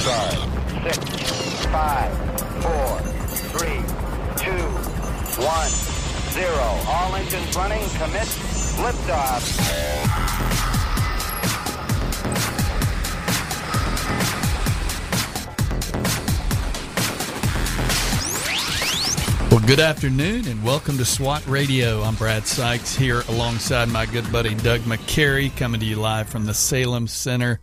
start. Six, five, four, three, two, one, zero. All engines running. Commit. Liftoff. Well, good afternoon and welcome to SWAT Radio. I'm Brad Sykes here alongside my good buddy Doug McCary coming to you live from the Salem Center.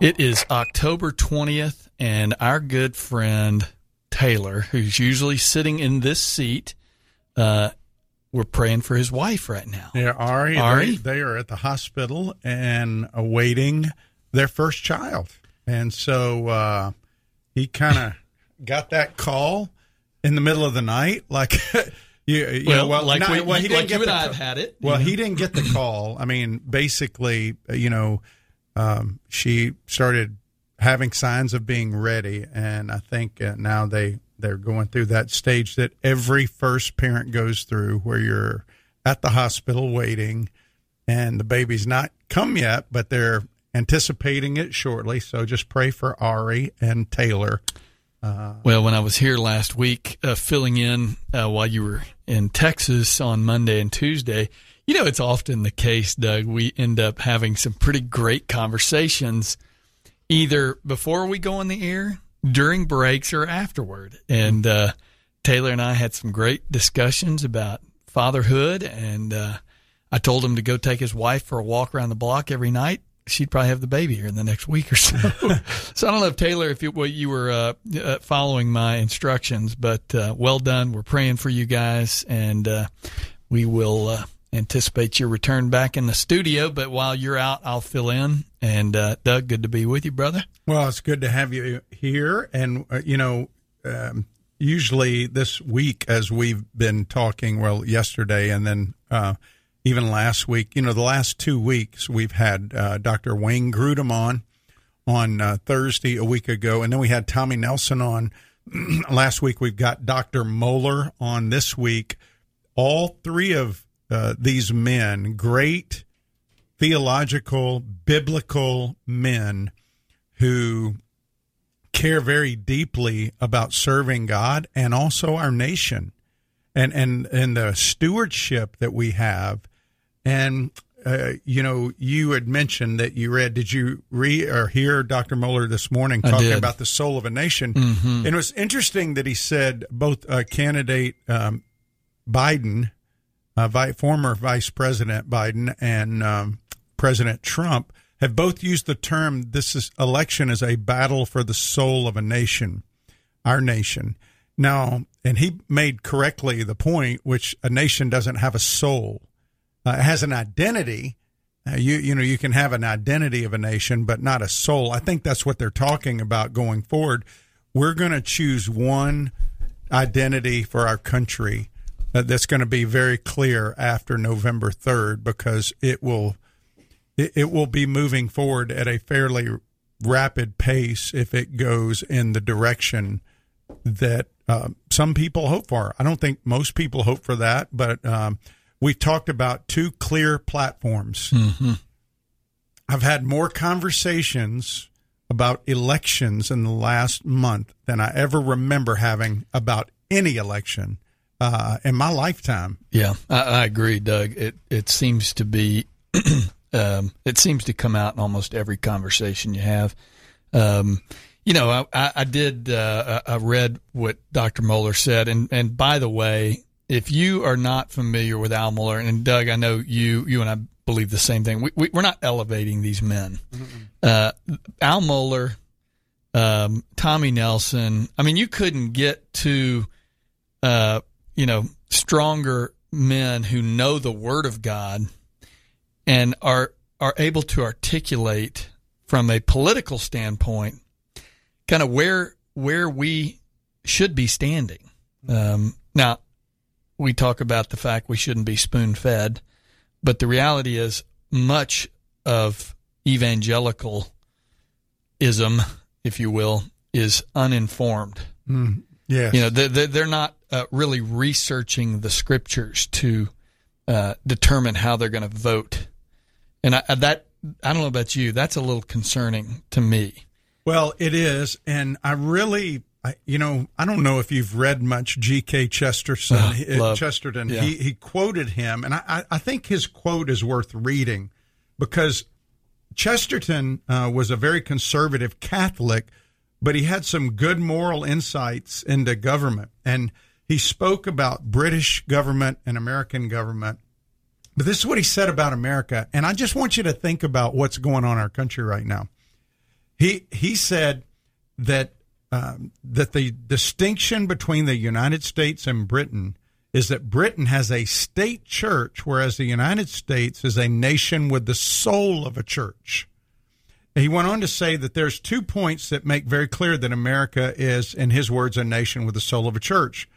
It is October 20th, and our good friend Taylor, who's usually sitting in this seat, uh, we're praying for his wife right now. Yeah, Ari, Ari? They, they are at the hospital and awaiting their first child. And so uh, he kind of got that call in the middle of the night, like you, you Well, know, like we- he didn't like get and the I've had it, Well, he didn't get the call. I mean, basically, uh, you know, um, she started having signs of being ready, and I think uh, now they they're going through that stage that every first parent goes through, where you're at the hospital waiting, and the baby's not come yet, but they're anticipating it shortly. So just pray for Ari and Taylor. Well, when I was here last week, uh, filling in uh, while you were in Texas on Monday and Tuesday, you know, it's often the case, Doug. We end up having some pretty great conversations either before we go on the air, during breaks, or afterward. And uh, Taylor and I had some great discussions about fatherhood. And uh, I told him to go take his wife for a walk around the block every night. She'd probably have the baby here in the next week or so. so I don't know if Taylor, if you, well, you were uh, uh, following my instructions, but uh, well done. We're praying for you guys, and uh, we will anticipate your return back in the studio. But while you're out, I'll fill in. And uh, Doug, good to be with you, brother. Well, it's good to have you here. And, uh, you know, um, usually this week, as we've been talking, well, yesterday and then uh, even last week, you know, the last two weeks, we've had uh, Dr. Wayne Grudem on on uh, Thursday a week ago. And then we had Tommy Nelson on last week. We've got Dr. Mohler on this week. All three of uh, these men, great theological, biblical men who care very deeply about serving God and also our nation and and and the stewardship that we have. And uh, you know you had mentioned that you read did you read or hear Dr. Mohler this morning talking about the soul of a nation? And it was interesting that he said both uh, candidate um, Biden uh, former Vice President Biden and um, President Trump have both used the term this is, election is a battle for the soul of a nation, our nation. Now, and he made correctly the point, which a nation doesn't have a soul. Uh, it has an identity. Uh, you you know you can have an identity of a nation, but not a soul. I think that's what they're talking about going forward. We're going to choose one identity for our country uh, that's going to be very clear after November third because it will it, it will be moving forward at a fairly rapid pace if it goes in the direction that uh, some people hope for. I don't think most people hope for that, but um, we talked about two clear platforms. I've had more conversations about elections in the last month than I ever remember having about any election uh, in my lifetime. Yeah, I, I agree, Doug. It it seems to be, um, it seems to come out in almost every conversation you have. Um, you know, I, I, I did. Uh, I read what Dr. Mohler said, and and by the way, if you are not familiar with Al Mohler, and Doug, I know you you and I believe the same thing. We, we we're not elevating these men. Uh, Al Mohler, um, Tommy Nelson. I mean, you couldn't get to uh, you know, stronger men who know the Word of God and are are able to articulate from a political standpoint kind of where where we should be standing. Um, now, we talk about the fact we shouldn't be spoon fed, but the reality is much of evangelicalism, if you will, is uninformed. Yes. You know, they, they, they're not uh, really researching the scriptures to uh, determine how they're going to vote, and I, that I don't know about you. That's a little concerning to me. Well, it is, and I really, I, you know, I don't know if you've read much G.K. Chesterton. Oh, Chesterton, Yeah. he he quoted him, and I, I I think his quote is worth reading because Chesterton uh, was a very conservative Catholic, but he had some good moral insights into government, and he spoke about British government and American government. But this is what he said about America, and I just want you to think about what's going on in our country right now. He he said that um, that the distinction between the United States and Britain is that Britain has a state church, whereas the United States is a nation with the soul of a church. He went on to say that there's two points that make very clear that America is, in his words, a nation with the soul of a church.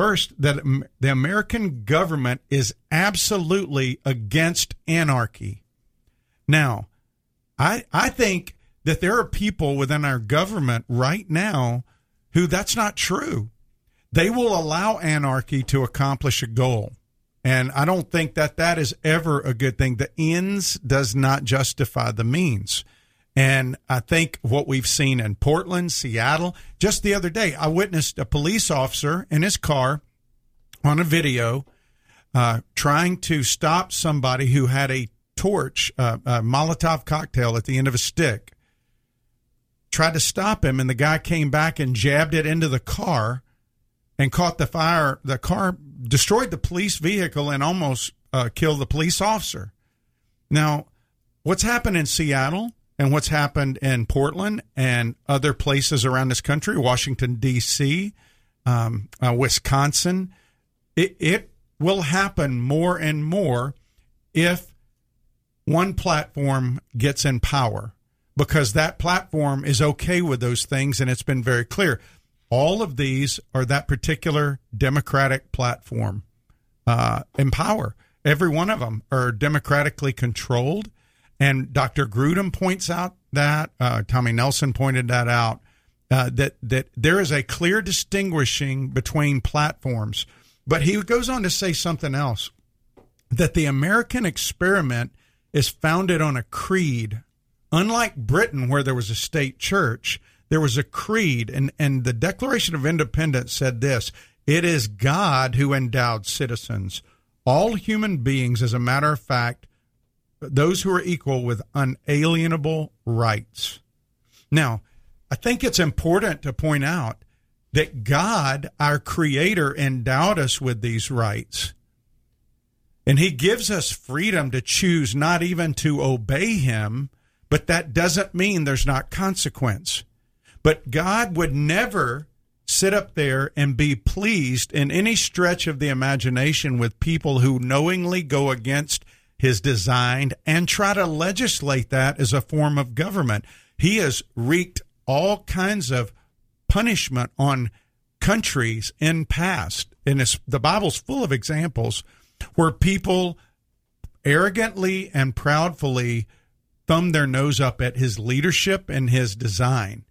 First, that the American government is absolutely against anarchy. Now, I I think that there are people within our government right now who that's not true. They will allow anarchy to accomplish a goal. And I don't think that that is ever a good thing. The ends does not justify the means. And I think what we've seen in Portland, Seattle, just the other day, I witnessed a police officer in his car on a video uh, trying to stop somebody who had a torch, uh, a Molotov cocktail at the end of a stick. Tried to stop him, and the guy came back and jabbed it into the car and caught the fire. The car destroyed the police vehicle and almost uh, killed the police officer. Now, what's happened in Seattle and what's happened in Portland and other places around this country, Washington, D.C., um, uh, Wisconsin, it, it will happen more and more if one platform gets in power because that platform is okay with those things and it's been very clear. All of these are that particular Democratic platform uh, in power. Every one of them are democratically controlled. And Dr. Grudem points out that, uh, Tommy Nelson pointed that out, uh, that, that there is a clear distinguishing between platforms. But he goes on to say something else that the American experiment is founded on a creed. Unlike Britain, where there was a state church, there was a creed, and, and the Declaration of Independence said this It is God who endowed citizens, all human beings, as a matter of fact, those who are equal with unalienable rights. Now, I think it's important to point out that God, our Creator, endowed us with these rights. And He gives us freedom to choose not even to obey Him, but that doesn't mean there's not consequence. But God would never sit up there and be pleased in any stretch of the imagination with people who knowingly go against his design and try to legislate that as a form of government. He has wreaked all kinds of punishment on countries in past. And the Bible's full of examples where people arrogantly and proudly thumb their nose up at his leadership and his design.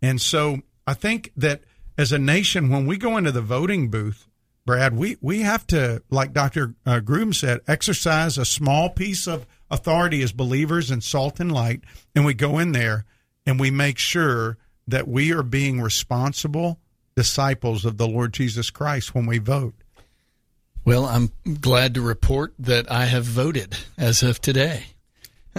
And so I think that as a nation, when we go into the voting booth, Brad, we, we have to, like Dr. Uh, Grudem said, exercise a small piece of authority as believers in salt and light. And we go in there and we make sure that we are being responsible disciples of the Lord Jesus Christ when we vote. Well, I'm glad to report that I have voted as of today.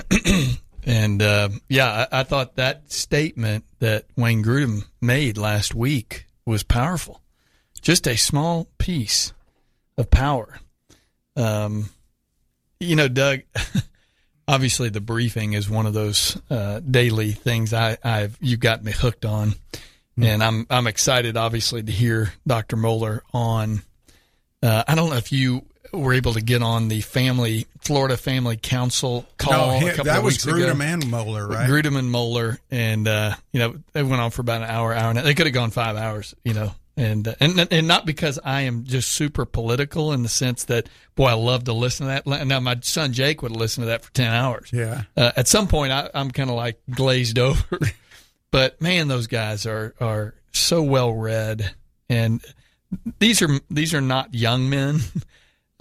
and uh, yeah, I, I, thought that statement that Wayne Grudem made last week was powerful. Just a small piece of power. Um, you know, Doug. obviously, the briefing is one of those uh, daily things I, I've you got me hooked on, mm-hmm. and I'm I'm excited, obviously, to hear Dr. Mohler on. Uh, I don't know if you were able to get on the family Florida Family Council call. No, a couple that of was weeks Grudem ago. and Mohler, right? Grudem and Mohler, and uh, you know they went on for about an hour, hour and a, they could have gone five hours, you know, and uh, and and not because I am just super political in the sense that boy I love to listen to that. Now my son Jake would listen to that for ten hours. Yeah. Uh, at some point I, I'm kind of like glazed over, but man, those guys are are so well read, and these are these are not young men.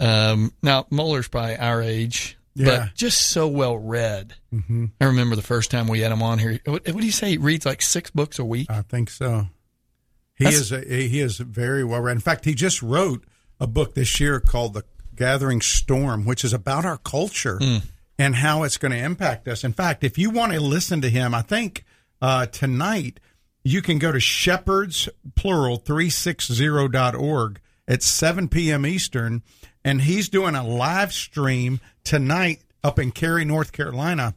Um, now Mohler's probably our age, Yeah. but just so well read. Mm-hmm. I remember the first time we had him on here. What, what do you say? He reads like six books a week. I think so. He That's- is a, he is very well read. In fact, he just wrote a book this year called The Gathering Storm, which is about our culture and how it's going to impact us. In fact, if you want to listen to him, I think uh, tonight you can go to shepherds plural 360.org at 7 p.m. Eastern and he's doing a live stream tonight up in Cary, North Carolina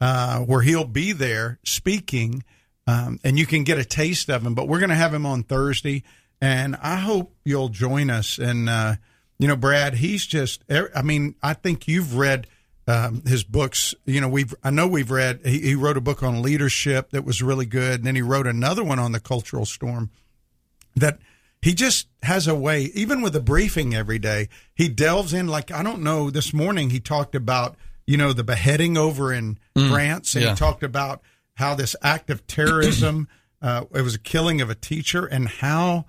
uh, where he'll be there speaking, um, and you can get a taste of him. But we're going to have him on Thursday, and I hope you'll join us. And uh, you know, Brad, he's just. I mean, I think you've read um, his books. You know, we've. I know we've read. He, he wrote a book on leadership that was really good, and then he wrote another one on the cultural storm. That he just has a way, even with a briefing every day, he delves in. Like I don't know. This morning he talked about you know the beheading over in France, and yeah. he talked about how this act of terrorism. uh, it was a killing of a teacher, and how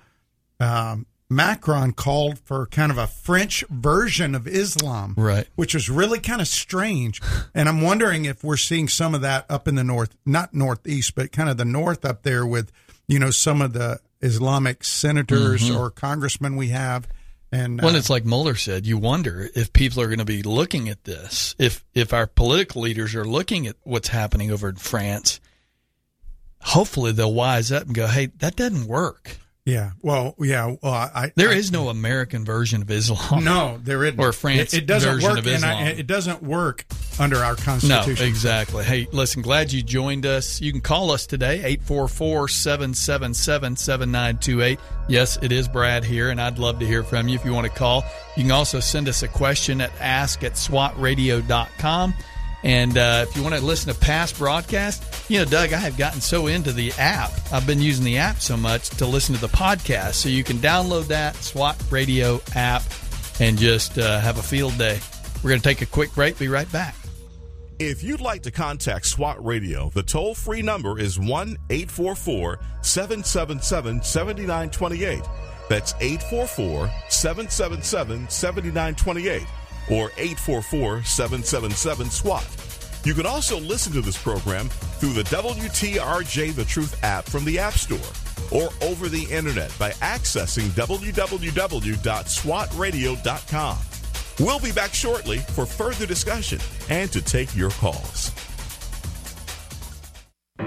um, Macron called for kind of a French version of Islam, Right. Which was really kind of strange. And I'm wondering if we're seeing some of that up in the north, not northeast, but kind of the north up there with, you know, some of the Islamic senators or congressmen we have. And Well, uh, it's like Mohler said. You wonder if people are going to be looking at this. If if our political leaders are looking at what's happening over in France, hopefully they'll wise up and go, "Hey, that doesn't work. Yeah, well, yeah, well, I, There I, is no American version of Islam." no, there isn't. Or France It, it doesn't version work, of and uh, I, it doesn't work under our Constitution. No, exactly. Hey, listen, glad you joined us. You can call us today, 844-777-7928. Yes, it is Brad here, and I'd love to hear from you if you want to call. You can also send us a question at ask at swatradio.com. And uh, if you want to listen to past broadcasts, you know, Doug, I have gotten so into the app. I've been using the app so much to listen to the podcast. So you can download that SWAT Radio app and just uh, have a field day. We're going to take a quick break. Be right back. If you'd like to contact SWAT Radio, the toll free number is 1 844 777 7928. That's 844 777 7928 or 844 777 SWAT. You can also listen to this program through the WTRJ The Truth app from the App Store or over the internet by accessing www.swatradio.com. We'll be back shortly for further discussion and to take your calls.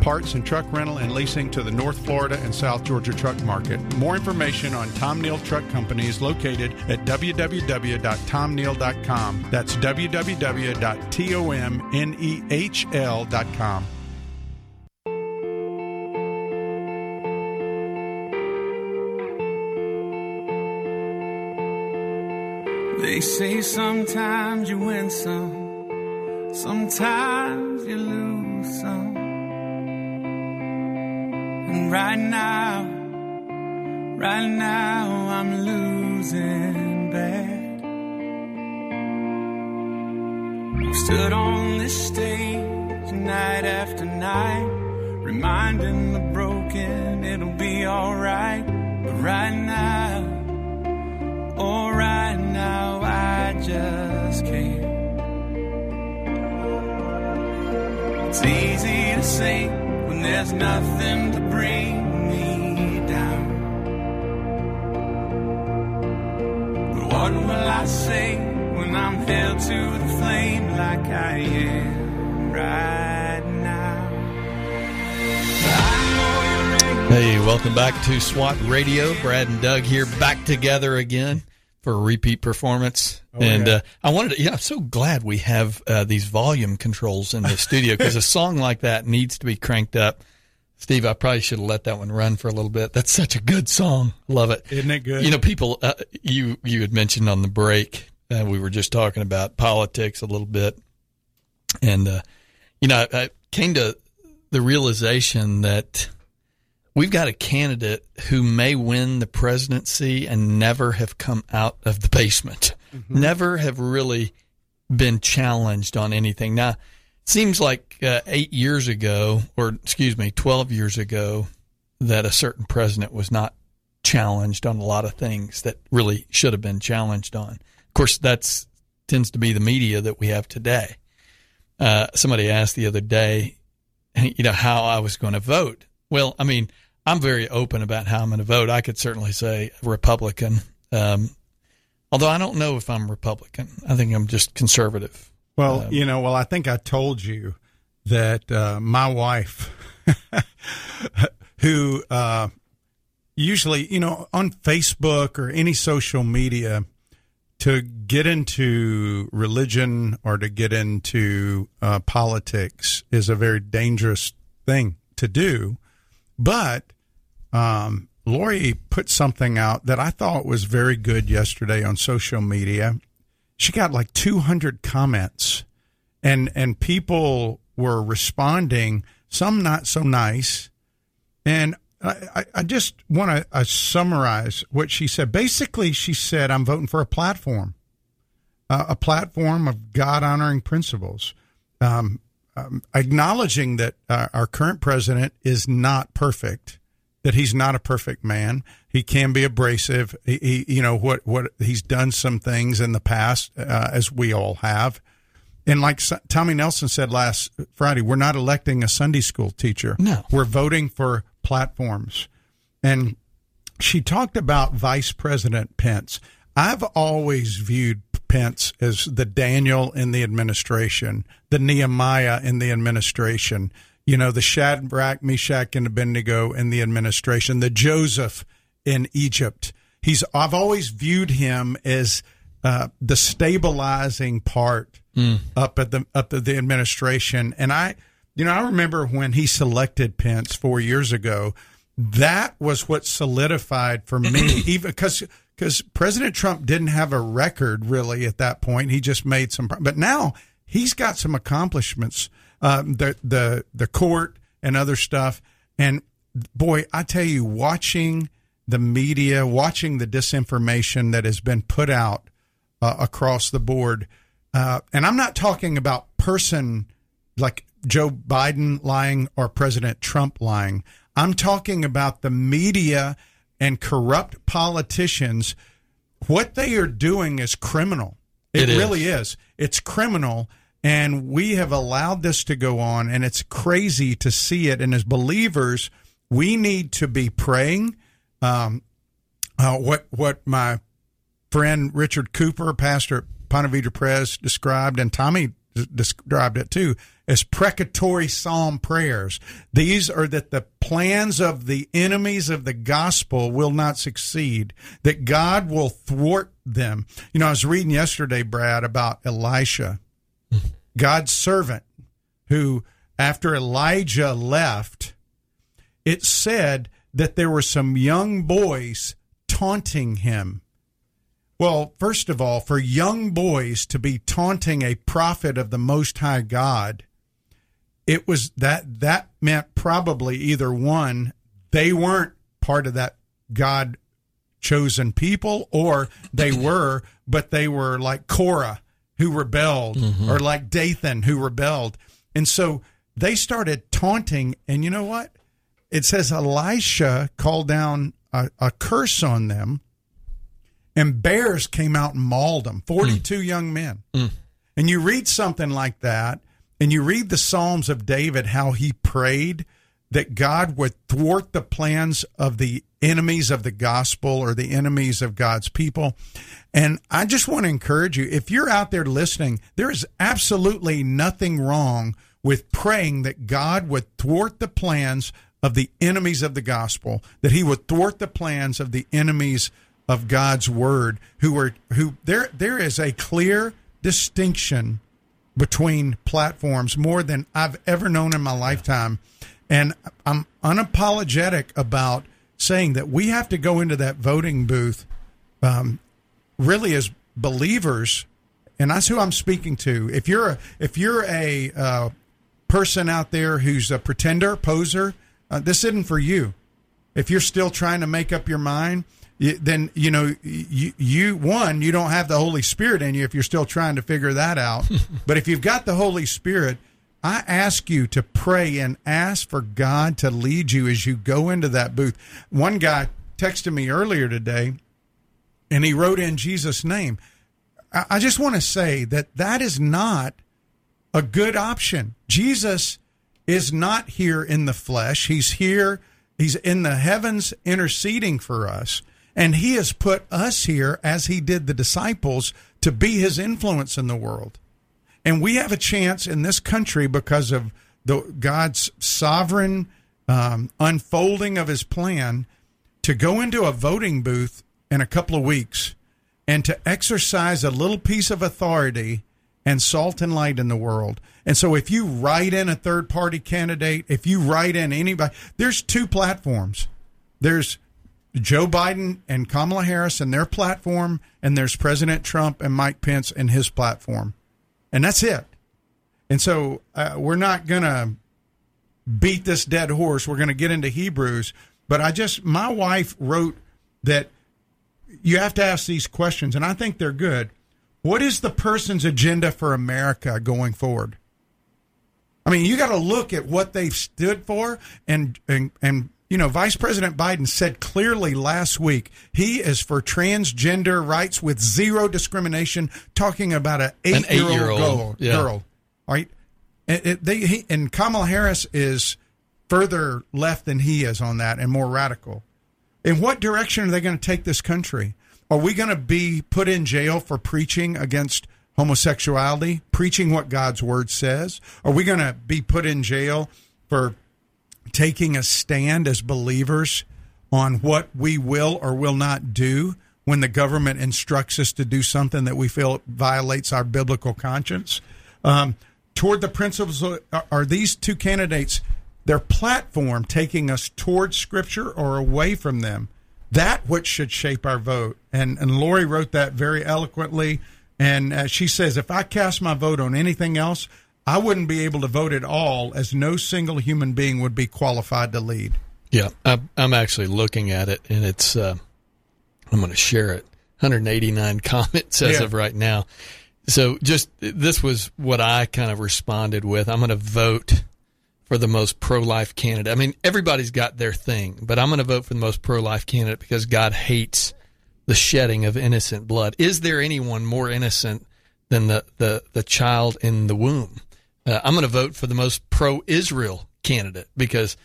parts and truck rental and leasing to the North Florida and South Georgia truck market. More information on Tom Nehl Truck Company is located at www.tomnehl.com. That's www.tomnehl.com. They say sometimes you win some, sometimes you lose some. And right now, right now I'm losing bad. I've stood on this stage night after night, reminding the broken it'll be alright. But right now, Oh, right now I just can't. It's easy to say when there's nothing to bring me down. But what will I say when I'm held to the flame like I am right now? I know you're ready. Hey, welcome back to SWAT Radio. Brad and Doug here back together again for a repeat performance. and yeah. uh, I wanted to, yeah, I'm so glad we have uh, these volume controls in the studio because a song like that needs to be cranked up. Steve, I probably should have let that one run for a little bit. That's such a good song. Love it. Isn't it good? You know, people, uh, you, you had mentioned on the break, uh, we were just talking about politics a little bit. And, uh, you know, I came to the realization that we've got a candidate who may win the presidency and never have come out of the basement, mm-hmm. never have really been challenged on anything. Now, seems like uh, eight years ago, or excuse me, 12 years ago, that a certain president was not challenged on a lot of things that really should have been challenged on. Of course, that's tends to be the media that we have today. Uh, somebody asked the other day, you know, how I was going to vote. Well, I mean, I'm very open about how I'm going to vote. I could certainly say Republican, um, although I don't know if I'm Republican. I think I'm just conservative. Well, um, you know, well, I think I told you that uh, my wife, who uh, usually, you know, on Facebook or any social media, to get into religion or to get into uh, politics is a very dangerous thing to do. But um, Lori put something out that I thought was very good yesterday on social media. She got like 200 comments, and and people were responding. Some not so nice, and I, I just want to uh, summarize what she said. Basically, she said, "I'm voting for a platform, uh, a platform of God honoring principles." Um, um, acknowledging that uh, our current president is not perfect, that he's not a perfect man. He can be abrasive. He, he you know, what what he's done some things in the past, uh, as we all have. And like Tommy Nelson said last Friday, we're not electing a Sunday school teacher. No, we're voting for platforms. And she talked about Vice President Pence. I've always viewed Pence as the Daniel in the administration, the Nehemiah in the administration, you know, the Shadrach, Meshach, and Abednego in the administration, the Joseph in Egypt. He's I've always viewed him as uh, the stabilizing part mm. up at the up at the administration. And I, you know, I remember when he selected Pence four years ago. That was what solidified for me, even because because President Trump didn't have a record really at that point. He just made some, but now he's got some accomplishments. Um, the the the court and other stuff, and boy, I tell you, watching the media, watching the disinformation that has been put out uh, across the board, uh, and I'm not talking about person like Joe Biden lying or President Trump lying. I'm talking about the media and corrupt politicians, what they are doing is criminal. It, it really is. It's criminal. And we have allowed this to go on, and it's crazy to see it. And as believers, we need to be praying. Um, uh, what what my friend Richard Cooper, pastor at Ponte Vedra Pres, described, and Tommy described it too as precatory psalm prayers. These are that the plans of the enemies of the gospel will not succeed, that God will thwart them. You know, I was reading yesterday, Brad, about Elisha, God's servant, who, after Elijah left, it said that there were some young boys taunting him. Well, first of all, for young boys to be taunting a prophet of the Most High God, it was that that meant probably either one, they weren't part of that God chosen people, or they were, but they were like Korah who rebelled, mm-hmm. or like Dathan who rebelled. And so they started taunting, and you know what? It says Elisha called down a, a curse on them and bears came out and mauled them 42 mm. young men mm. and you read something like that and you read the psalms of david how he prayed that god would thwart the plans of the enemies of the gospel or the enemies of god's people. And i just want to encourage you if you're out there listening there is absolutely nothing wrong with praying that god would thwart the plans of the enemies of the gospel that he would thwart the plans of the enemies of God's word who are who there there is a clear distinction between platforms more than I've ever known in my lifetime and I'm unapologetic about saying that we have to go into that voting booth um, really as believers. And that's who I'm speaking to. If you're a if you're a uh, person out there who's a pretender poser uh, this isn't for you. If you're still trying to make up your mind, you, then you know you, you one you don't have the Holy Spirit in you if you're still trying to figure that out. but if you've got the Holy Spirit, I ask you to pray and ask for God to lead you as you go into that booth. One guy texted me earlier today, and he wrote in Jesus' name. I, just want to say that that is not a good option. Jesus is not here in the flesh. He's here. He's in the heavens interceding for us. And he has put us here, as he did the disciples, to be his influence in the world. And we have a chance in this country because of the God's sovereign um, unfolding of his plan to go into a voting booth in a couple of weeks and to exercise a little piece of authority and salt and light in the world. And so if you write in a third party candidate, if you write in anybody, there's two platforms. There's Joe Biden and Kamala Harris and their platform, and there's President Trump and Mike Pence and his platform. And that's it. And so uh, we're not going to beat this dead horse. We're going to get into Hebrews. But I just, my wife wrote that you have to ask these questions, and I think they're good. What is the person's agenda for America going forward? I mean, you got to look at what they've stood for, and and and you know, Vice President Biden said clearly last week he is for transgender rights with zero discrimination, talking about an eight-year-old, eight-year-old girl. Yeah. girl right? And, it, they, he, and Kamala Harris is further left than he is on that and more radical. In what direction are they going to take this country? Are we going to be put in jail for preaching against homosexuality, preaching what God's word says? Are we going to be put in jail for taking a stand as believers on what we will or will not do when the government instructs us to do something that we feel violates our biblical conscience? Um, toward the principles, of, are these two candidates, their platform taking us towards Scripture or away from them? that which should shape our vote. And and Lori wrote that very eloquently. And uh, she says, if I cast my vote on anything else, I wouldn't be able to vote at all, as no single human being would be qualified to lead. Yeah, I'm actually looking at it, and it's. Uh, I'm going to share it. 189 comments as yeah. of right now. So just this was what I kind of responded with. I'm going to vote for the most pro life candidate. I mean, everybody's got their thing, but I'm going to vote for the most pro life candidate because God hates the shedding of innocent blood. Is there anyone more innocent than the, the, the child in the womb? Uh, I'm going to vote for the most pro Israel candidate because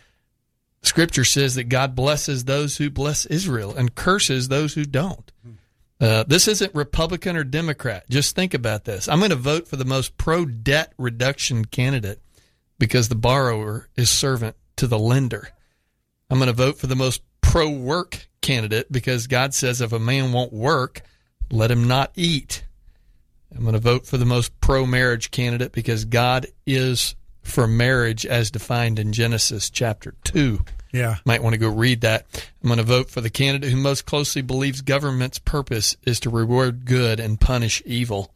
scripture says that God blesses those who bless Israel and curses those who don't. Uh, this isn't Republican or Democrat. Just think about this. I'm going to vote for the most pro debt reduction candidate because the borrower is servant to the lender. I'm going to vote for the most pro work candidate because God says if a man won't work, let him not eat. I'm going to vote for the most pro marriage candidate because God is for marriage as defined in Genesis chapter 2. Yeah. Might want to go read that. I'm going to vote for the candidate who most closely believes government's purpose is to reward good and punish evil.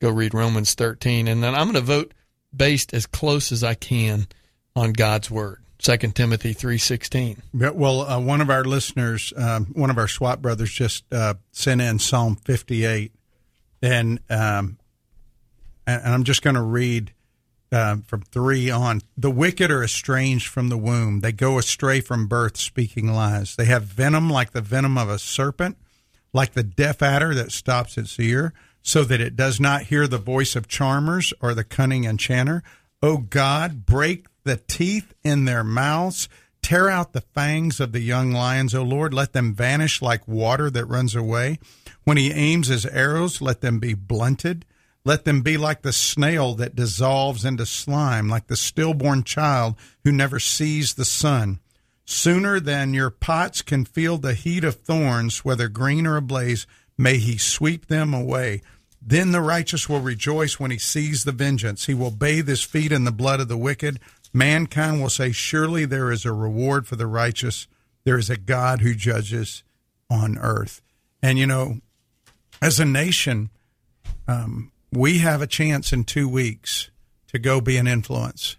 Go read Romans 13. And then I'm going to vote based as close as I can on God's word. Second Timothy three sixteen. Well, uh, one of our listeners, um, one of our SWAT brothers, just uh, sent in Psalm fifty eight, and um, and I'm just going to read uh, from three on. The wicked are estranged from the womb; they go astray from birth, speaking lies. They have venom like the venom of a serpent, like the deaf adder that stops its ear so that it does not hear the voice of charmers or the cunning enchanter. O God, break the teeth in their mouths, tear out the fangs of the young lions, O Lord, let them vanish like water that runs away. When he aims his arrows, let them be blunted. Let them be like the snail that dissolves into slime, like the stillborn child who never sees the sun. Sooner than your pots can feel the heat of thorns, whether green or ablaze, may he sweep them away. Then the righteous will rejoice when he sees the vengeance. He will bathe his feet in the blood of the wicked. Mankind will say, Surely there is a reward for the righteous. There is a God who judges on earth. And, you know, as a nation, um, we have a chance in two weeks to go be an influence.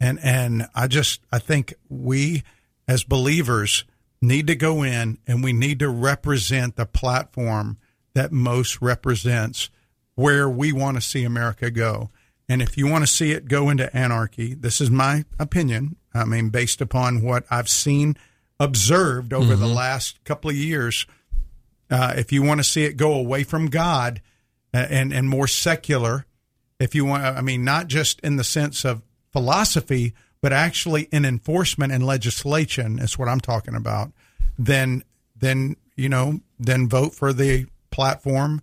And, and I just, I think we as believers, need to go in and we need to represent the platform that most represents where we want to see America go. And if you want to see it go into anarchy, this is my opinion. I mean, based upon what I've seen, observed over mm-hmm. the last couple of years, uh, if you want to see it go away from God uh, and and more secular, if you want, I mean, not just in the sense of philosophy, but actually in enforcement and legislation is what I'm talking about. Then, then you know, then vote for the platform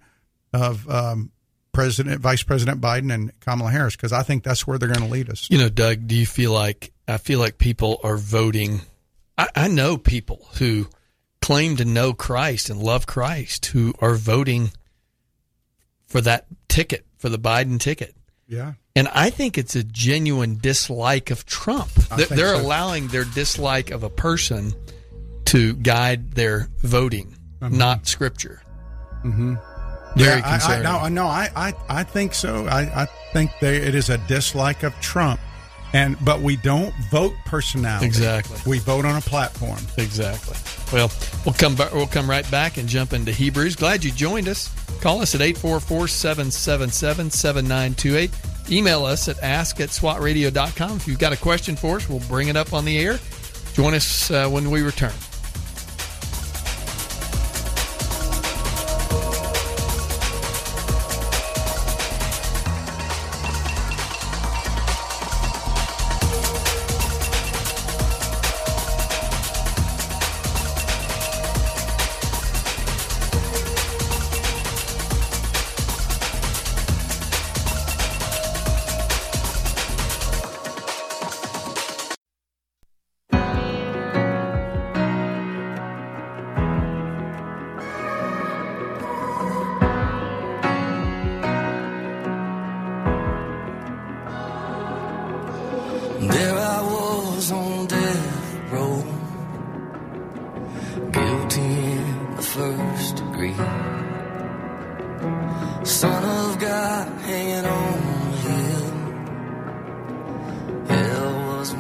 of um, President, Vice President Biden and Kamala Harris because I think that's where they're going to lead us. You know, Doug, do you feel like I feel like people are voting? I, I know people who claim to know Christ and love Christ who are voting for that ticket for the Biden ticket. Yeah. And I think it's a genuine dislike of Trump. They're, they're so. allowing their dislike of a person to guide their voting, mm-hmm. not Scripture. Mm-hmm. Very yeah. I, I, no, no, I, I, I think so. I, I think they, it is a dislike of Trump, and but we don't vote personality. Exactly. We vote on a platform. Exactly. Well, we'll come back, we'll come right back and jump into Hebrews. Glad you joined us. Call us at 844-777-7928. Email us at ask at swatradio.com. If you've got a question for us, we'll bring it up on the air. Join us uh, when we return.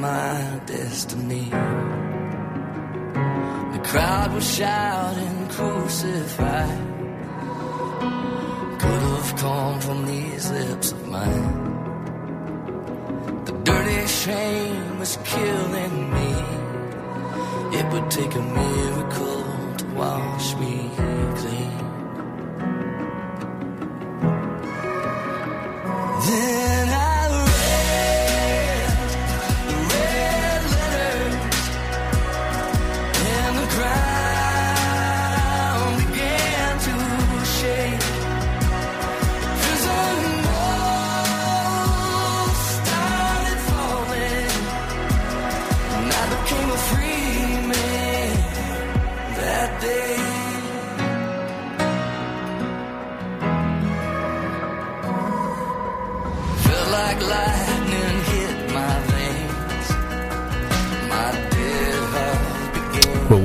my destiny. The crowd was shouting, crucify. Could have come from these lips of mine. The dirty shame was killing me. It would take a miracle to wash me clean.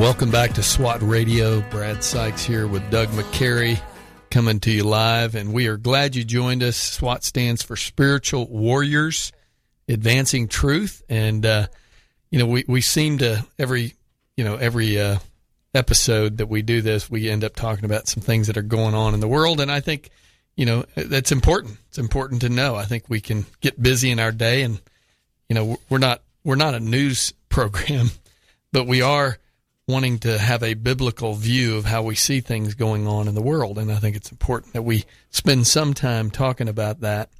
Welcome back to SWAT Radio. Brad Sykes here with Doug McCary coming to you live, and we are glad you joined us. SWAT stands for Spiritual Warriors Advancing Truth, and uh, you know we we seem to every you know every uh, episode that we do this, we end up talking about some things that are going on in the world, and I think you know that's important. It's important to know. I think we can get busy in our day, and you know we're not we're not a news program, but we are wanting to have a biblical view of how we see things going on in the world. And I think it's important that we spend some time talking about that.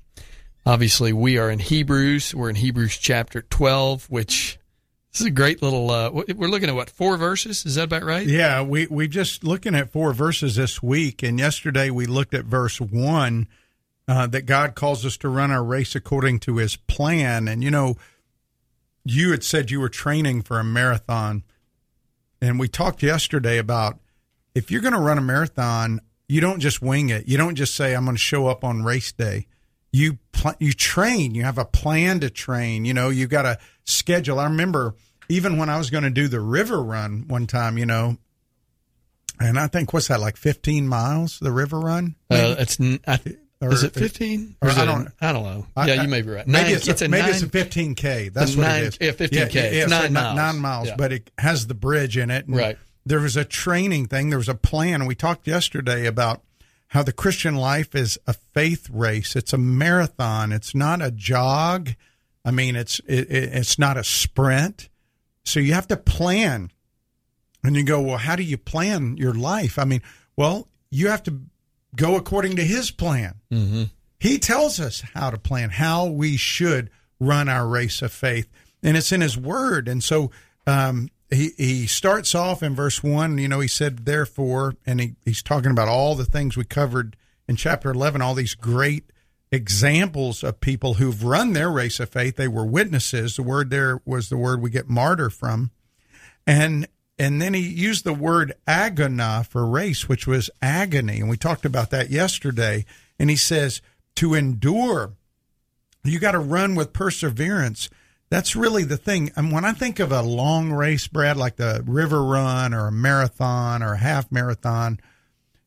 Obviously, we are in Hebrews. We're in Hebrews chapter 12, which this is a great little. Uh, we're looking at what four verses? Is that about right? Yeah, we we just looking at four verses this week, and yesterday we looked at verse one uh, that God calls us to run our race according to His plan. And you know, you had said you were training for a marathon, and we talked yesterday about if you're going to run a marathon, you don't just wing it. You don't just say I'm going to show up on race day. You pl- you train. You have a plan to train. You know, you got a schedule. I remember even when I was going to do the river run one time. You know, and I think what's that like 15 miles the river run? Uh, it's I, or is it 15? Or, I don't. I don't know. I, yeah, you may be right. Maybe it's, it's a, maybe nine, it's a 15k. That's what nine, it is. Yeah, 15k. Yeah, it's nine, miles. nine miles, yeah. but it has the bridge in it. right. there was a training thing, there was a plan. We talked yesterday about how the Christian life is a faith race. It's a marathon. It's not a jog. I mean, it's it, it's not a sprint. So you have to plan. And you go, well, how do you plan your life? I mean, well, you have to go according to His plan. Mm-hmm. He tells us how to plan, how we should run our race of faith, and it's in His Word. And so um, he he starts off in verse one. You know, he said, "Therefore," and he, he's talking about all the things we covered in chapter eleven, all these great examples of people who've run their race of faith. They were witnesses. The word there was the word we get martyr from, and and then he used the word agona for race, which was agony, and we talked about that yesterday. And he says to endure, you got to run with perseverance. That's really the thing. And when I think of a long race, Brad, like the river run or a marathon or a half marathon,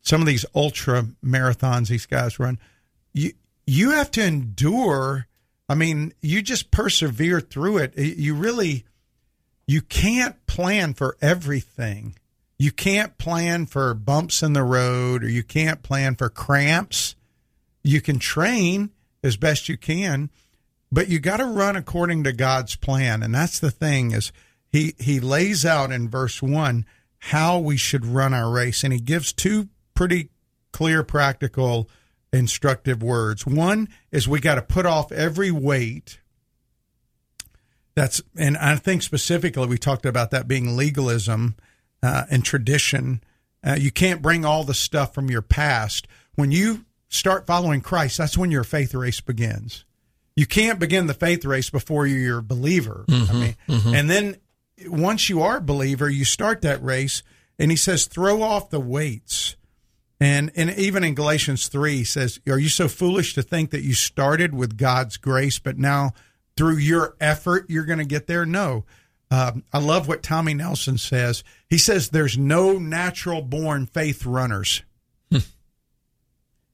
some of these ultra marathons these guys run, you you have to endure. I mean, you just persevere through it. You really you can't plan for everything. You can't plan for bumps in the road or you can't plan for cramps. You can train as best you can, but you got to run according to God's plan. And that's the thing is he he lays out in verse 1 how we should run our race and he gives two pretty clear practical instructive words. One is we got to put off every weight that's and I think specifically we talked about that being legalism uh, and tradition. Uh, you can't bring all the stuff from your past when you start following Christ. That's when your faith race begins. You can't begin the faith race before you're a believer. Mm-hmm, I mean, mm-hmm. and then once you are a believer, you start that race, and he says, throw off the weights. And and even in Galatians three, he says, "Are you so foolish to think that you started with God's grace, but now through your effort you're going to get there? No. Um, I love what Tommy Nelson says. He says there's no natural born faith runners.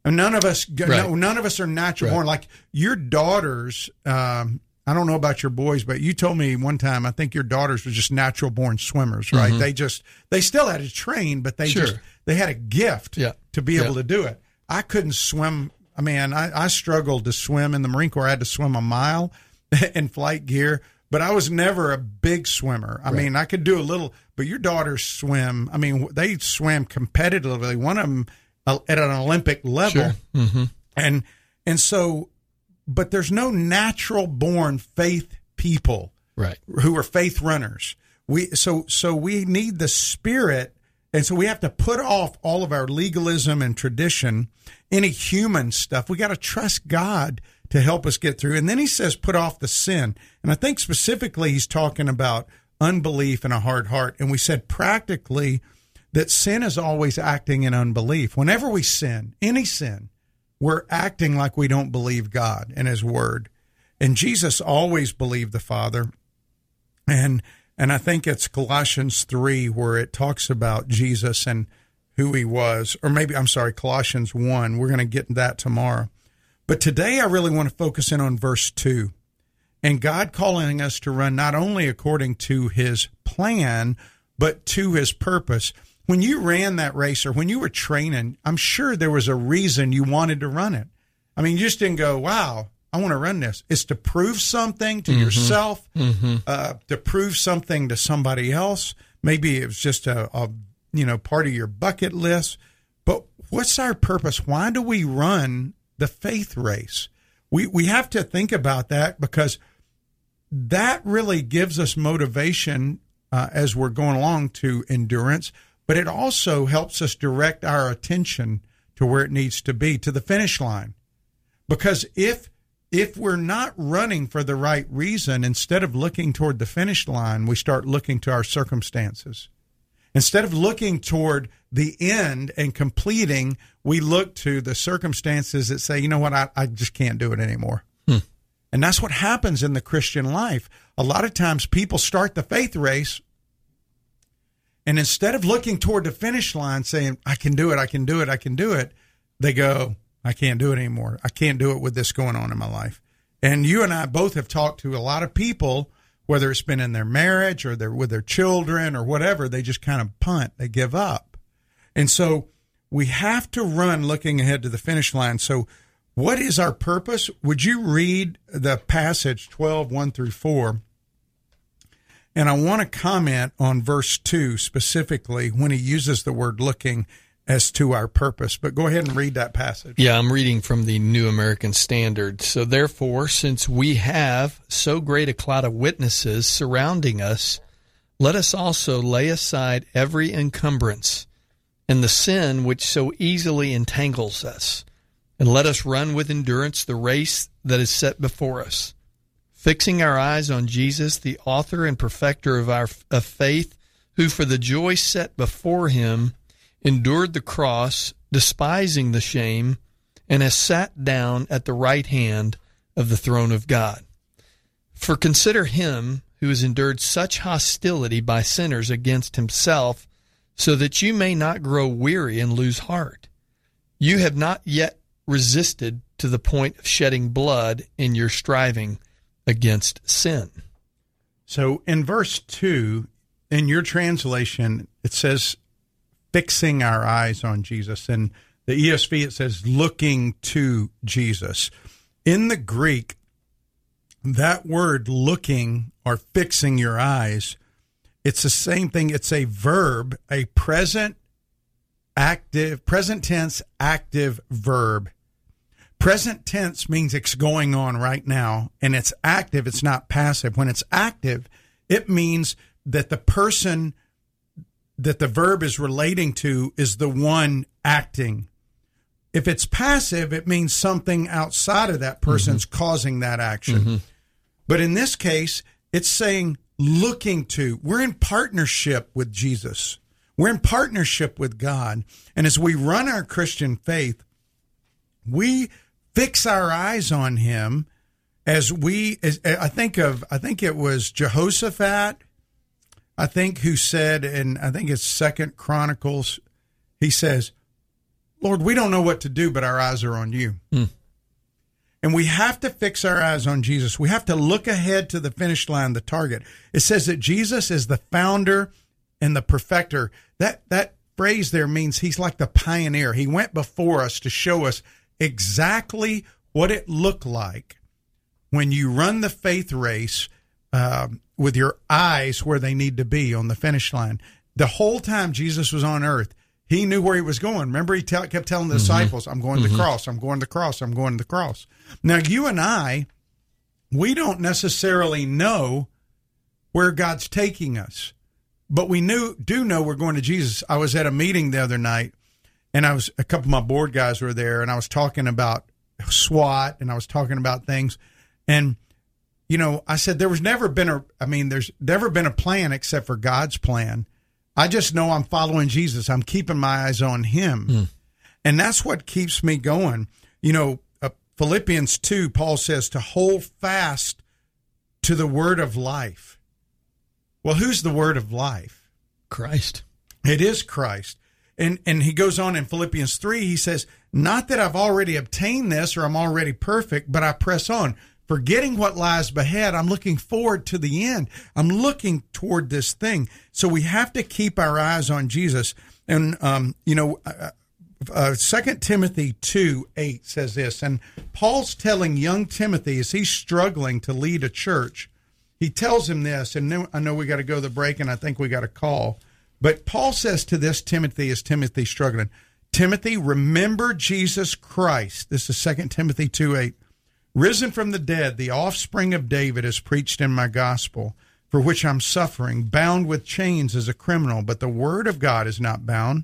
and none of us, Right. no, none of us are natural Right. born. Like your daughters, um, I don't know about your boys, but you told me one time. I think your daughters were just natural born swimmers, right? They just they still had to train, but they Mm-hmm. Sure. just they had a gift Yeah. to be Yeah. able to do it. I couldn't swim. I mean, I, I struggled to swim in the Marine Corps. I had to swim a mile in flight gear, but I was never a big swimmer. I mean, I could do a little, but your daughters swim. I mean, they swam competitively. One of them uh, at an Olympic level, Sure. Mm-hmm. and and so, but there's no natural born faith people Right. who are faith runners. We so so we need the spirit, and so we have to put off all of our legalism and tradition, any human stuff. We got to trust God to help us get through. And then he says, put off the sin. And I think specifically he's talking about unbelief and a hard heart. And we said practically that sin is always acting in unbelief. Whenever we sin, any sin, we're acting like we don't believe God and His Word. And Jesus always believed the Father. And and I think it's Colossians three where it talks about Jesus and who he was, or maybe I'm sorry, Colossians one. We're going to get that tomorrow. But today I really want to focus in on verse two. And God calling us to run not only according to his plan, but to his purpose. When you ran that race or when you were training, I'm sure there was a reason you wanted to run it. I mean, you just didn't go, wow, I want to run this. It's to prove something to yourself, uh, to prove something to somebody else. Maybe it was just a, a, you know, part of your bucket list. But what's our purpose? Why do we run the faith race? We, we have to think about that because that really gives us motivation uh, as we're going along to endurance, but it also helps us direct our attention to where it needs to be, to the finish line. Because if if we're not running for the right reason, instead of looking toward the finish line, we start looking to our circumstances. Instead of looking toward the end and completing, we look to the circumstances that say, you know what, I, I just can't do it anymore. Hmm. And that's what happens in the Christian life. A lot of times people start the faith race and instead of looking toward the finish line saying, I can do it, I can do it, I can do it, they go, I can't do it anymore. I can't do it with this going on in my life. And you and I both have talked to a lot of people whether it's been in their marriage or they're with their children or whatever, they just kind of punt, they give up. And so we have to run looking ahead to the finish line. So, what is our purpose? Would you read the passage 12, 1 through 4? And I want to comment on verse 2 specifically when he uses the word looking as to our purpose. But go ahead and read that passage. Yeah, I'm reading from the New American Standard. So, therefore, since we have so great a cloud of witnesses surrounding us, let us also lay aside every encumbrance and the sin which so easily entangles us, and let us run with endurance the race that is set before us, fixing our eyes on Jesus, the author and perfecter of our of faith, who for the joy set before him endured the cross, despising the shame, and has sat down at the right hand of the throne of God. For consider him who has endured such hostility by sinners against himself, so that you may not grow weary and lose heart. You have not yet resisted to the point of shedding blood in your striving against sin. So in verse 2, in your translation, it says, fixing our eyes on Jesus. And the ESV, it says, looking to Jesus. In the Greek, that word looking or fixing your eyes, it's the same thing. It's a verb, a present active, present tense active verb. Present tense means it's going on right now and it's active, it's not passive. When it's active, it means that the person that the verb is relating to is the one acting. If it's passive, it means something outside of that person's mm-hmm. causing that action. Mm-hmm. But in this case, it's saying looking to. We're in partnership with Jesus. We're in partnership with God. And as we run our Christian faith, we fix our eyes on him as we as, I think of I think it was Jehoshaphat I think who said in I think it's Second Chronicles, he says, "Lord, we don't know what to do, but our eyes are on you." Mm. And we have to fix our eyes on Jesus. We have to look ahead to the finish line, the target. It says that Jesus is the founder and the perfecter. That that phrase there means he's like the pioneer. He went before us to show us exactly what it looked like when you run the faith race um, with your eyes where they need to be on the finish line. The whole time Jesus was on earth, he knew where he was going. Remember, he kept telling the mm-hmm. disciples, I'm going to mm-hmm. the cross, I'm going to the cross, I'm going to the cross. Now, you and I, we don't necessarily know where God's taking us, but we knew do know we're going to Jesus. I was at a meeting the other night, and I was a couple of my board guys were there, and I was talking about SWAT, and I was talking about things, and you know, I said there was never been a, I mean, there's never been a plan except for God's plan. I just know I'm following Jesus. I'm keeping my eyes on Him. Mm. And that's what keeps me going. You know, uh, Philippians 2, Paul says to hold fast to the word of life. Well, who's the word of life? Christ. It is Christ. And and he goes on in Philippians 3, he says, "Not that I've already obtained this or I'm already perfect, but I press on." Forgetting what lies ahead. I'm looking forward to the end. I'm looking toward this thing. So we have to keep our eyes on Jesus. And, um, you know, uh, uh, Second Timothy 2 8 says this, and Paul's telling young Timothy as he's struggling to lead a church, he tells him this, and I know we got to go to the break, and I think we got a call. But Paul says to this Timothy as Timothy's struggling, Timothy, remember Jesus Christ. This is Second Timothy 2 8 Risen from the dead, the offspring of David is preached in my gospel, for which I'm suffering, bound with chains as a criminal, but the word of God is not bound.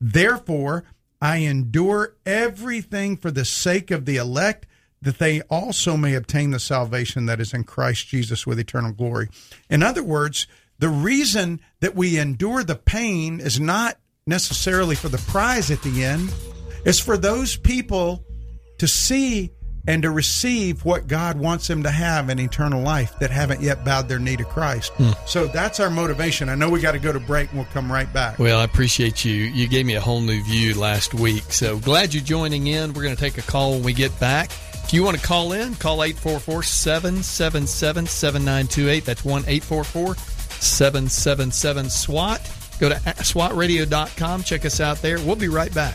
Therefore, I endure everything for the sake of the elect, that they also may obtain the salvation that is in Christ Jesus with eternal glory. In other words, the reason that we endure the pain is not necessarily for the prize at the end, it's for those people to see and to receive what God wants them to have in eternal life that haven't yet bowed their knee to Christ. Hmm. So that's our motivation. I know we got to go to break and we'll come right back. Well, I appreciate you. You gave me a whole new view last week. So glad you're joining in. We're going to take a call when we get back. If you want to call in, call 844 777 7928. That's 1 844 777 SWAT. Go to SWATradio.com. Check us out there. We'll be right back.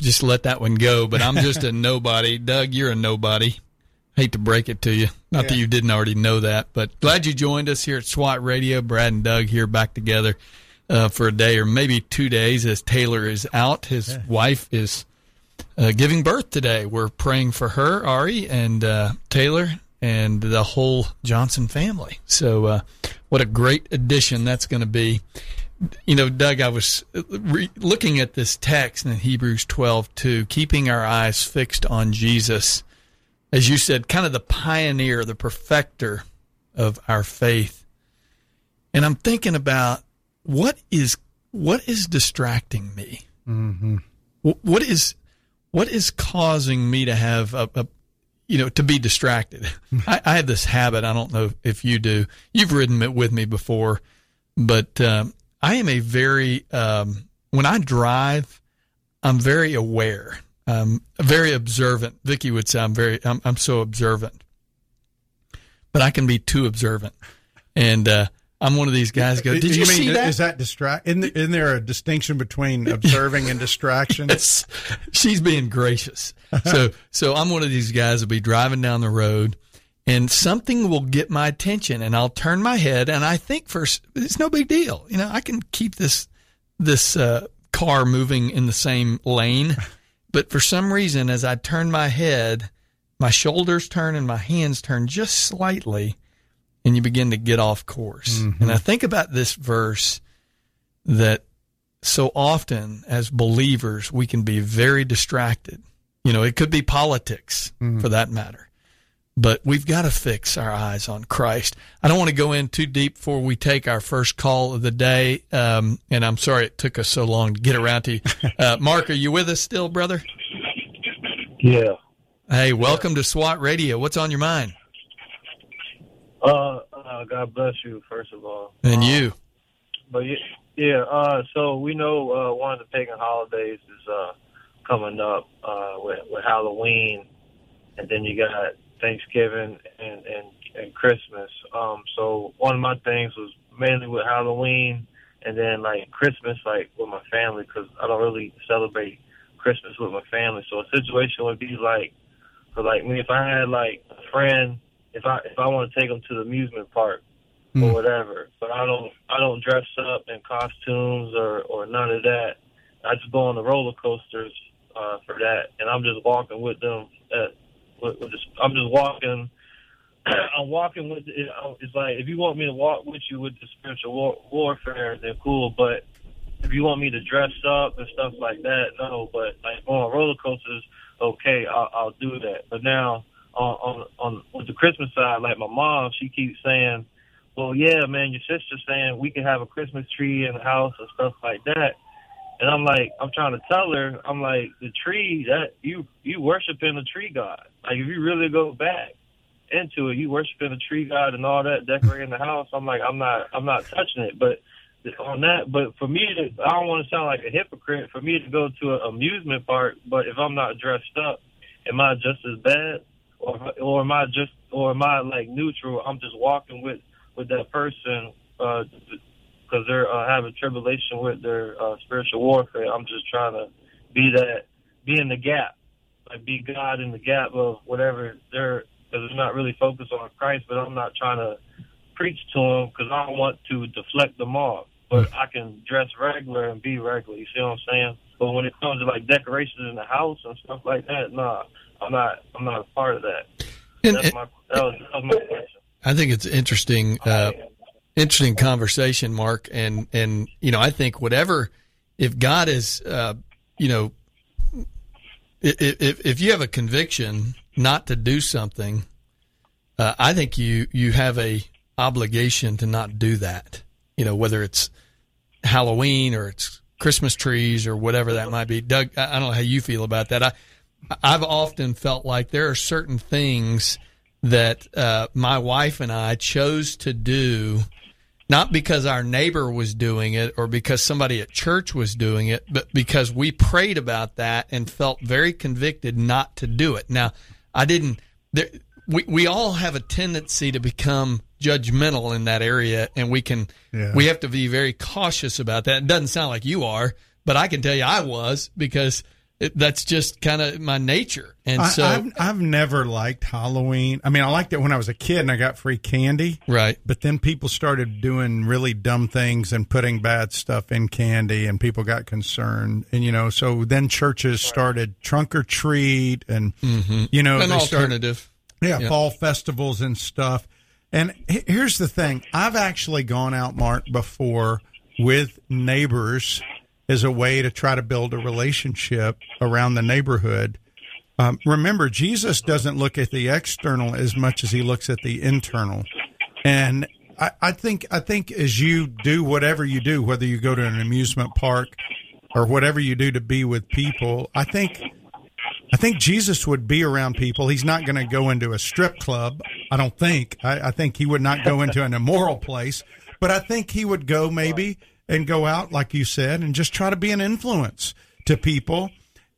Just let that one go, but I'm just a nobody. Doug, you're a nobody. Hate to break it to you. Not that you didn't already know that, but glad you joined us here at SWAT Radio. Brad and Doug here back together uh, for a day or maybe two days as Taylor is out. His wife is uh, giving birth today. We're praying for her, Ari, and uh, Taylor, and the whole Johnson family. So, uh, what a great addition that's going to be. You know, Doug, I was re- looking at this text in Hebrews 12, 2, keeping our eyes fixed on Jesus. As you said, kind of the pioneer, the perfecter of our faith. And I'm thinking about what is what is distracting me. Mm-hmm. What is what is causing me to have a, a you know to be distracted? I, I have this habit. I don't know if you do. You've ridden it with me before, but um, I am a very um, when I drive, I'm very aware. Um, very observant. Vicky would say I'm very. I'm, I'm so observant, but I can be too observant, and uh, I'm one of these guys. Go. Did you, you mean see that? is that distract? Isn't, isn't there a distinction between observing and distraction? Yes. She's being gracious. So so I'm one of these guys that'll be driving down the road and something will get my attention and I'll turn my head and I think first it's no big deal. You know, I can keep this this uh, car moving in the same lane but for some reason, as I turn my head, my shoulders turn and my hands turn just slightly, and you begin to get off course. Mm-hmm. And I think about this verse that so often as believers, we can be very distracted. You know, it could be politics Mm-hmm. for that matter but we've got to fix our eyes on Christ. I don't want to go in too deep before we take our first call of the day. Um, and I'm sorry it took us so long to get around to you. Uh, Mark, are you with us still, brother? Yeah. Hey, welcome to SWAT Radio. What's on your mind? Uh, uh, God bless you, first of all. And Um, you? But yeah, yeah. Uh, so we know uh, one of the pagan holidays is uh, coming up uh, with, with Halloween, and then you got Thanksgiving and and, and Christmas. Um, so one of my things was mainly with Halloween, and then like Christmas, like with my family, because I don't really celebrate Christmas with my family. So a situation would be like, for like me, if I had like a friend, if I if I want to take them to the amusement park or whatever. But I don't I don't dress up in costumes or or none of that. I just go on the roller coasters uh, for that, and I'm just walking with them. At, I'm just walking. I'm walking with. It, it's like if you want me to walk with you with the spiritual war, warfare, then cool. But if you want me to dress up and stuff like that, no. But like on roller coasters, okay, I'll, I'll do that. But now on on on with the Christmas side, like my mom, she keeps saying well, yeah, man, your sister's saying we can have a Christmas tree in the house and stuff like that. And I'm like, I'm trying to tell her, I'm like, the tree that you you worshiping the tree god. Like if you really go back into it, you worshiping the tree god and all that, decorating the house. I'm like, I'm not, I'm not touching it. But on that, but for me to, I don't want to sound like a hypocrite. For me to go to an amusement park, but if I'm not dressed up, am I just as bad, or or am I just, or am I like neutral? I'm just walking with with that person uh, because they're uh, having tribulation with their uh, spiritual warfare. I'm just trying to be that, be in the gap, like be God in the gap of whatever they're. Because they're not really focused on Christ, but I'm not trying to preach to them because I don't want to deflect them off. But I can dress regular and be regular. You see what I'm saying? But when it comes to like decorations in the house and stuff like that, nah, I'm not. I'm not a part of that. And, That's my. That was, that was my question. I think it's interesting, uh, interesting conversation, Mark. And and you know, I think whatever, if God is, uh, you know, if, if you have a conviction not to do something, uh, I think you you have a obligation to not do that. You know, whether it's Halloween or it's Christmas trees or whatever that might be. Doug, I I don't know how you feel about that. I I've often felt like there are certain things that uh, my wife and I chose to do, not because our neighbor was doing it or because somebody at church was doing it, but because we prayed about that and felt very convicted not to do it. Now, I didn't. There, we we all have a tendency to become judgmental in that area, and we can Yeah. we have to be very cautious about that. It doesn't sound like you are, but I can tell you I was because that's just kind of my nature. And I, so, I've, I've never liked Halloween. I mean, I liked it when I was a kid and I got free candy. right. But then people started doing really dumb things and putting bad stuff in candy, and people got concerned. And you know, so then churches started trunk or treat, and mm-hmm. you know, An started alternative. yeah, Yeah. fall festivals and stuff. And here's the thing: I've actually gone out, Mark, before with neighbors as a way to try to build a relationship around the neighborhood. Um, remember, Jesus doesn't look at the external as much as he looks at the internal. And I, I think I think as you do whatever you do, whether you go to an amusement park or whatever you do to be with people, I think I think Jesus would be around people. He's not going to go into a strip club. I don't think. I, I think he would not go into an immoral place. But I think he would go maybe and go out, like you said, and just try to be an influence to people.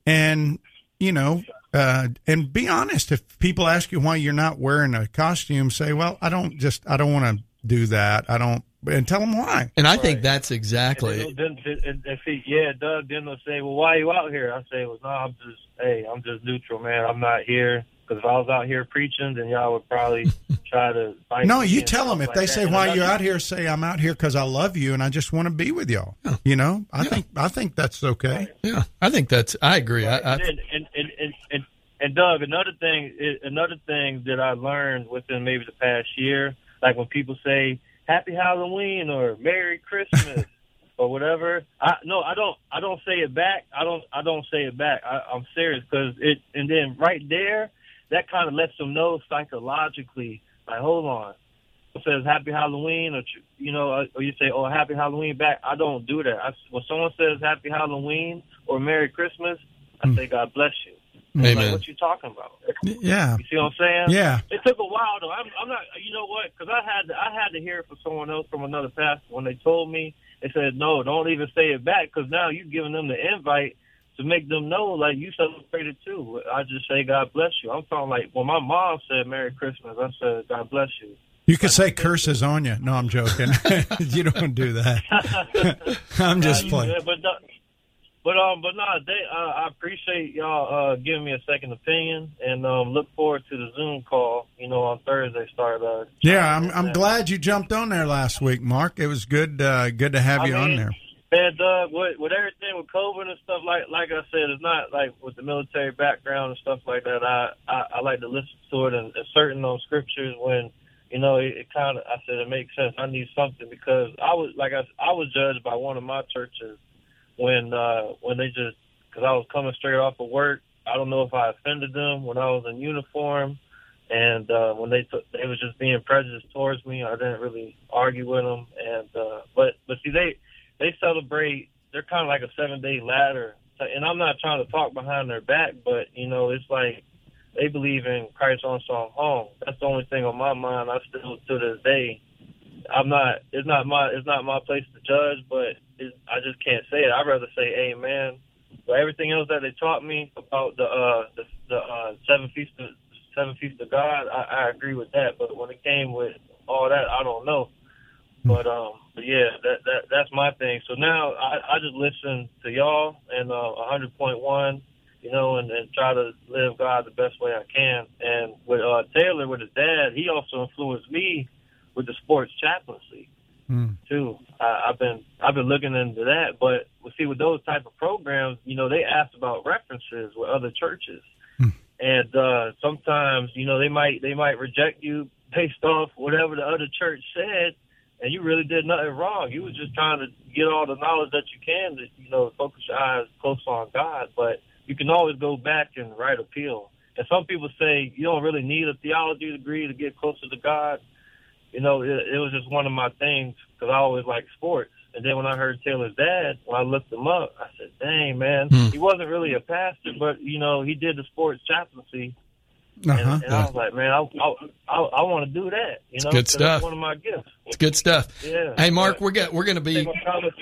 And, you know, uh, and be honest. If people ask you why you're not wearing a costume, say, well, I don't just, I don't want to do that. I don't, and tell them why. And I think Right. that's And exactly. then, then, and if he, yeah, Doug, then they'll say, well, why are you out here? I say, well, no, I'm just, hey, I'm just neutral, man. I'm not here Because if I was out here preaching, then y'all would probably try to. Fight No, you tell them if like they that. say And why you're out here, say I'm out here because I love you and I just want to be with y'all. You know, I think I think that's okay. Yeah, I think that's. I agree. I, I, and, and, and, and, and, and Doug, another thing, another thing that I learned within maybe the past year, like when people say Happy Halloween or Merry Christmas or whatever, I no, I don't, I don't say it back. I don't, I don't say it back. I, I'm serious because it, and then right there, that kind of lets them know psychologically, like, hold on. It says Happy Halloween, or you know, uh, or you say, "Oh, Happy Halloween" back. I don't do that. I, when someone says Happy Halloween or Merry Christmas, I hmm. say God bless you. Like, Amen. what you talking about? Yeah, You see what I'm saying? yeah. It took a while though. I'm, I'm not. You know what? Because I had to, I had to hear it from someone else from another pastor when they told me. They said, "No, don't even say it back because now you're giving them the invite to make them know like you celebrated too." I just say, "God bless you." I'm talking like when my mom said Merry Christmas, I said, "God bless you." You could say curses on you. No, I'm joking. you don't do that. I'm just playing. But no- but um, but no, they. Uh, I appreciate y'all uh, giving me a second opinion, and um, look forward to the Zoom call. You know, on Thursday. Start. Uh, Yeah, I'm I'm glad you jumped on there last week, Mark. It was good uh, good to have I you on there. Man, Doug, with, with everything with COVID and stuff like like I said, it's not like with the military background and stuff like that. I I, I like to listen to it and, certain on scriptures when you know it, it kind of. I said it makes sense. I need something because I was like I I was judged by one of my churches when uh when they just because I was coming straight off of work. I don't know if I offended them when I was in uniform, and uh, when they took, they was just being prejudiced towards me. I didn't really argue with them, and uh, but but see they they celebrate. They're kind of like a seven day ladder, and I'm not trying to talk behind their back, but you know it's like they believe in Christ on song home. That's the only thing on my mind. I still to this day. I'm not. It's not my. It's not my place to judge, but it, I just can't say it. I'd rather say Amen. But everything else that they taught me about the uh the, the uh seven feasts seven feasts of God, I, I agree with that. But when it came with all that, I don't know. But um, but yeah, that that that's my thing. So now I I just listen to y'all and uh, a hundred point one, you know, and, and try to live God the best way I can. And with uh Taylor, with his dad, he also influenced me with the sports chaplaincy Mm. too. I, I've been I've been looking into that, but we see with those type of programs, you know, they ask about references with other churches, and uh, sometimes you know they might they might reject you based off whatever the other church said, and you really did nothing wrong. You was just trying to get all the knowledge that you can to you know focus your eyes close on God, but you can always go back and write appeal. And some people say you don't really need a theology degree to get closer to God you know, it, it was just one of my things because I always liked sports. And then when I heard Taylor's dad, when I looked him up, I said, "Dang, man, Hmm. he wasn't really a pastor, but you know, he did the sports chaplaincy." Uh-huh. And, and I was like, "Man, I I, I, I want to do that." You know, good 'cause stuff. That's one of my gifts. it's good stuff. Yeah. Hey, Mark, But we're get, we're going to be take my comments,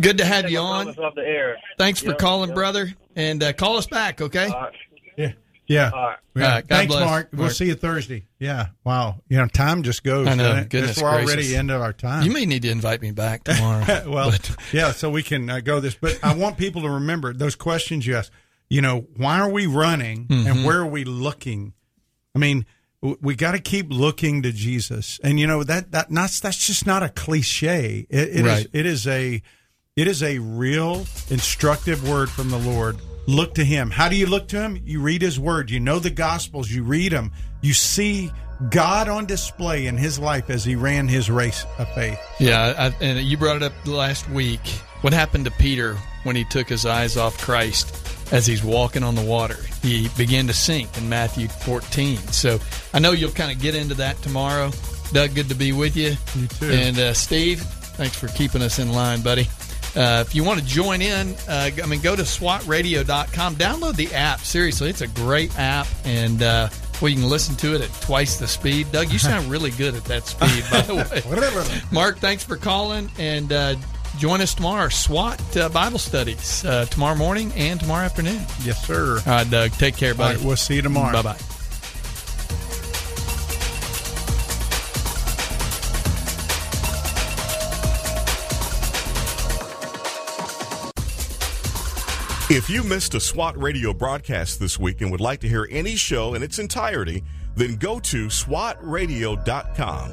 good to have you on. comments off the air. Thanks for calling, yep. brother, and uh, call us back, okay? All right. Yeah, yeah. All right. Yeah. All right, God Thanks, bless. Mark. We'll see you Thursday. Yeah. Wow. You know, time just goes. I know. doesn't it? Goodness Guess we're already gracious. end of our time. You may need to invite me back tomorrow. well, but- yeah, so we can uh, go this. But I want people to remember those questions you asked. You know, why are we running Mm-hmm. and where are we looking? I mean, we got to keep looking to Jesus, and you know that that not that's just not a cliche. It, it is- Right. it is a it is a real instructive word from the Lord. Look to Him. How do you look to Him? You read His Word. You know the Gospels. You read them. You see God on display in His life as He ran His race of faith. Yeah, I, and you brought it up last week. What happened to Peter when he took his eyes off Christ as he's walking on the water? He began to sink in Matthew 14. So I know you'll kind of get into that tomorrow. Doug, good to be with you. You too. And uh, Steve, thanks for keeping us in line, buddy. Uh, if you want to join in, uh, I mean, go to swatradio.com. Download the app. Seriously, it's a great app. And, uh, well, you can listen to it at twice the speed. Doug, you sound really good at that speed, by the way. Mark, thanks for calling. And uh, join us tomorrow, SWAT uh, Bible Studies, uh, tomorrow morning and tomorrow afternoon. Yes, sir. All right, Doug, take care, buddy. right, we'll see you tomorrow. Bye bye. If you missed a SWAT radio broadcast this week and would like to hear any show in its entirety, then go to SWATradio.com.